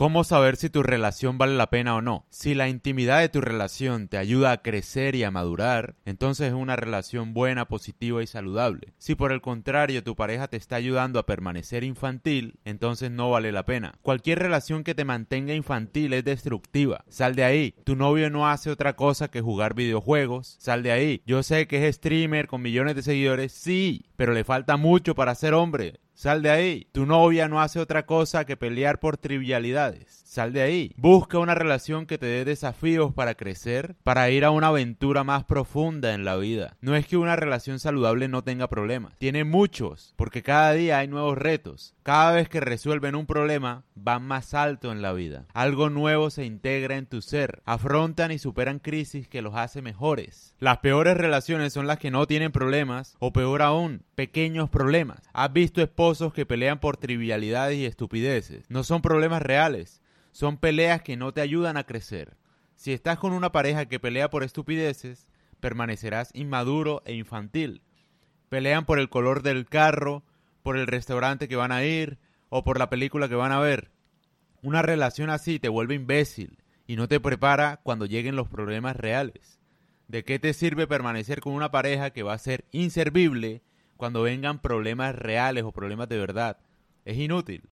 ¿Cómo saber si tu relación vale la pena o no? Si la intimidad de tu relación te ayuda a crecer y a madurar, entonces es una relación buena, positiva y saludable. Si por el contrario tu pareja te está ayudando a permanecer infantil, entonces no vale la pena. Cualquier relación que te mantenga infantil es destructiva. Sal de ahí. Tu novio no hace otra cosa que jugar videojuegos. Sal de ahí. Yo sé que es streamer con millones de seguidores, sí, pero le falta mucho para ser hombre. Sal de ahí. Tu novia no hace otra cosa que pelear por trivialidades. Sal de ahí. Busca una relación que te dé desafíos para crecer, para ir a una aventura más profunda en la vida. No es que una relación saludable no tenga problemas. Tiene muchos, porque cada día hay nuevos retos. Cada vez que resuelven un problema, van más alto en la vida. Algo nuevo se integra en tu ser. Afrontan y superan crisis que los hace mejores. Las peores relaciones son las que no tienen problemas, o peor aún, pequeños problemas. ¿Has visto esposos que pelean por trivialidades y estupideces? No son problemas reales, son peleas que no te ayudan a crecer. Si estás con una pareja que pelea por estupideces, permanecerás inmaduro e infantil. Pelean por el color del carro, por el restaurante que van a ir o por la película que van a ver. Una relación así te vuelve imbécil y no te prepara cuando lleguen los problemas reales. ¿De qué te sirve permanecer con una pareja que va a ser inservible cuando vengan problemas reales o problemas de verdad? Es inútil.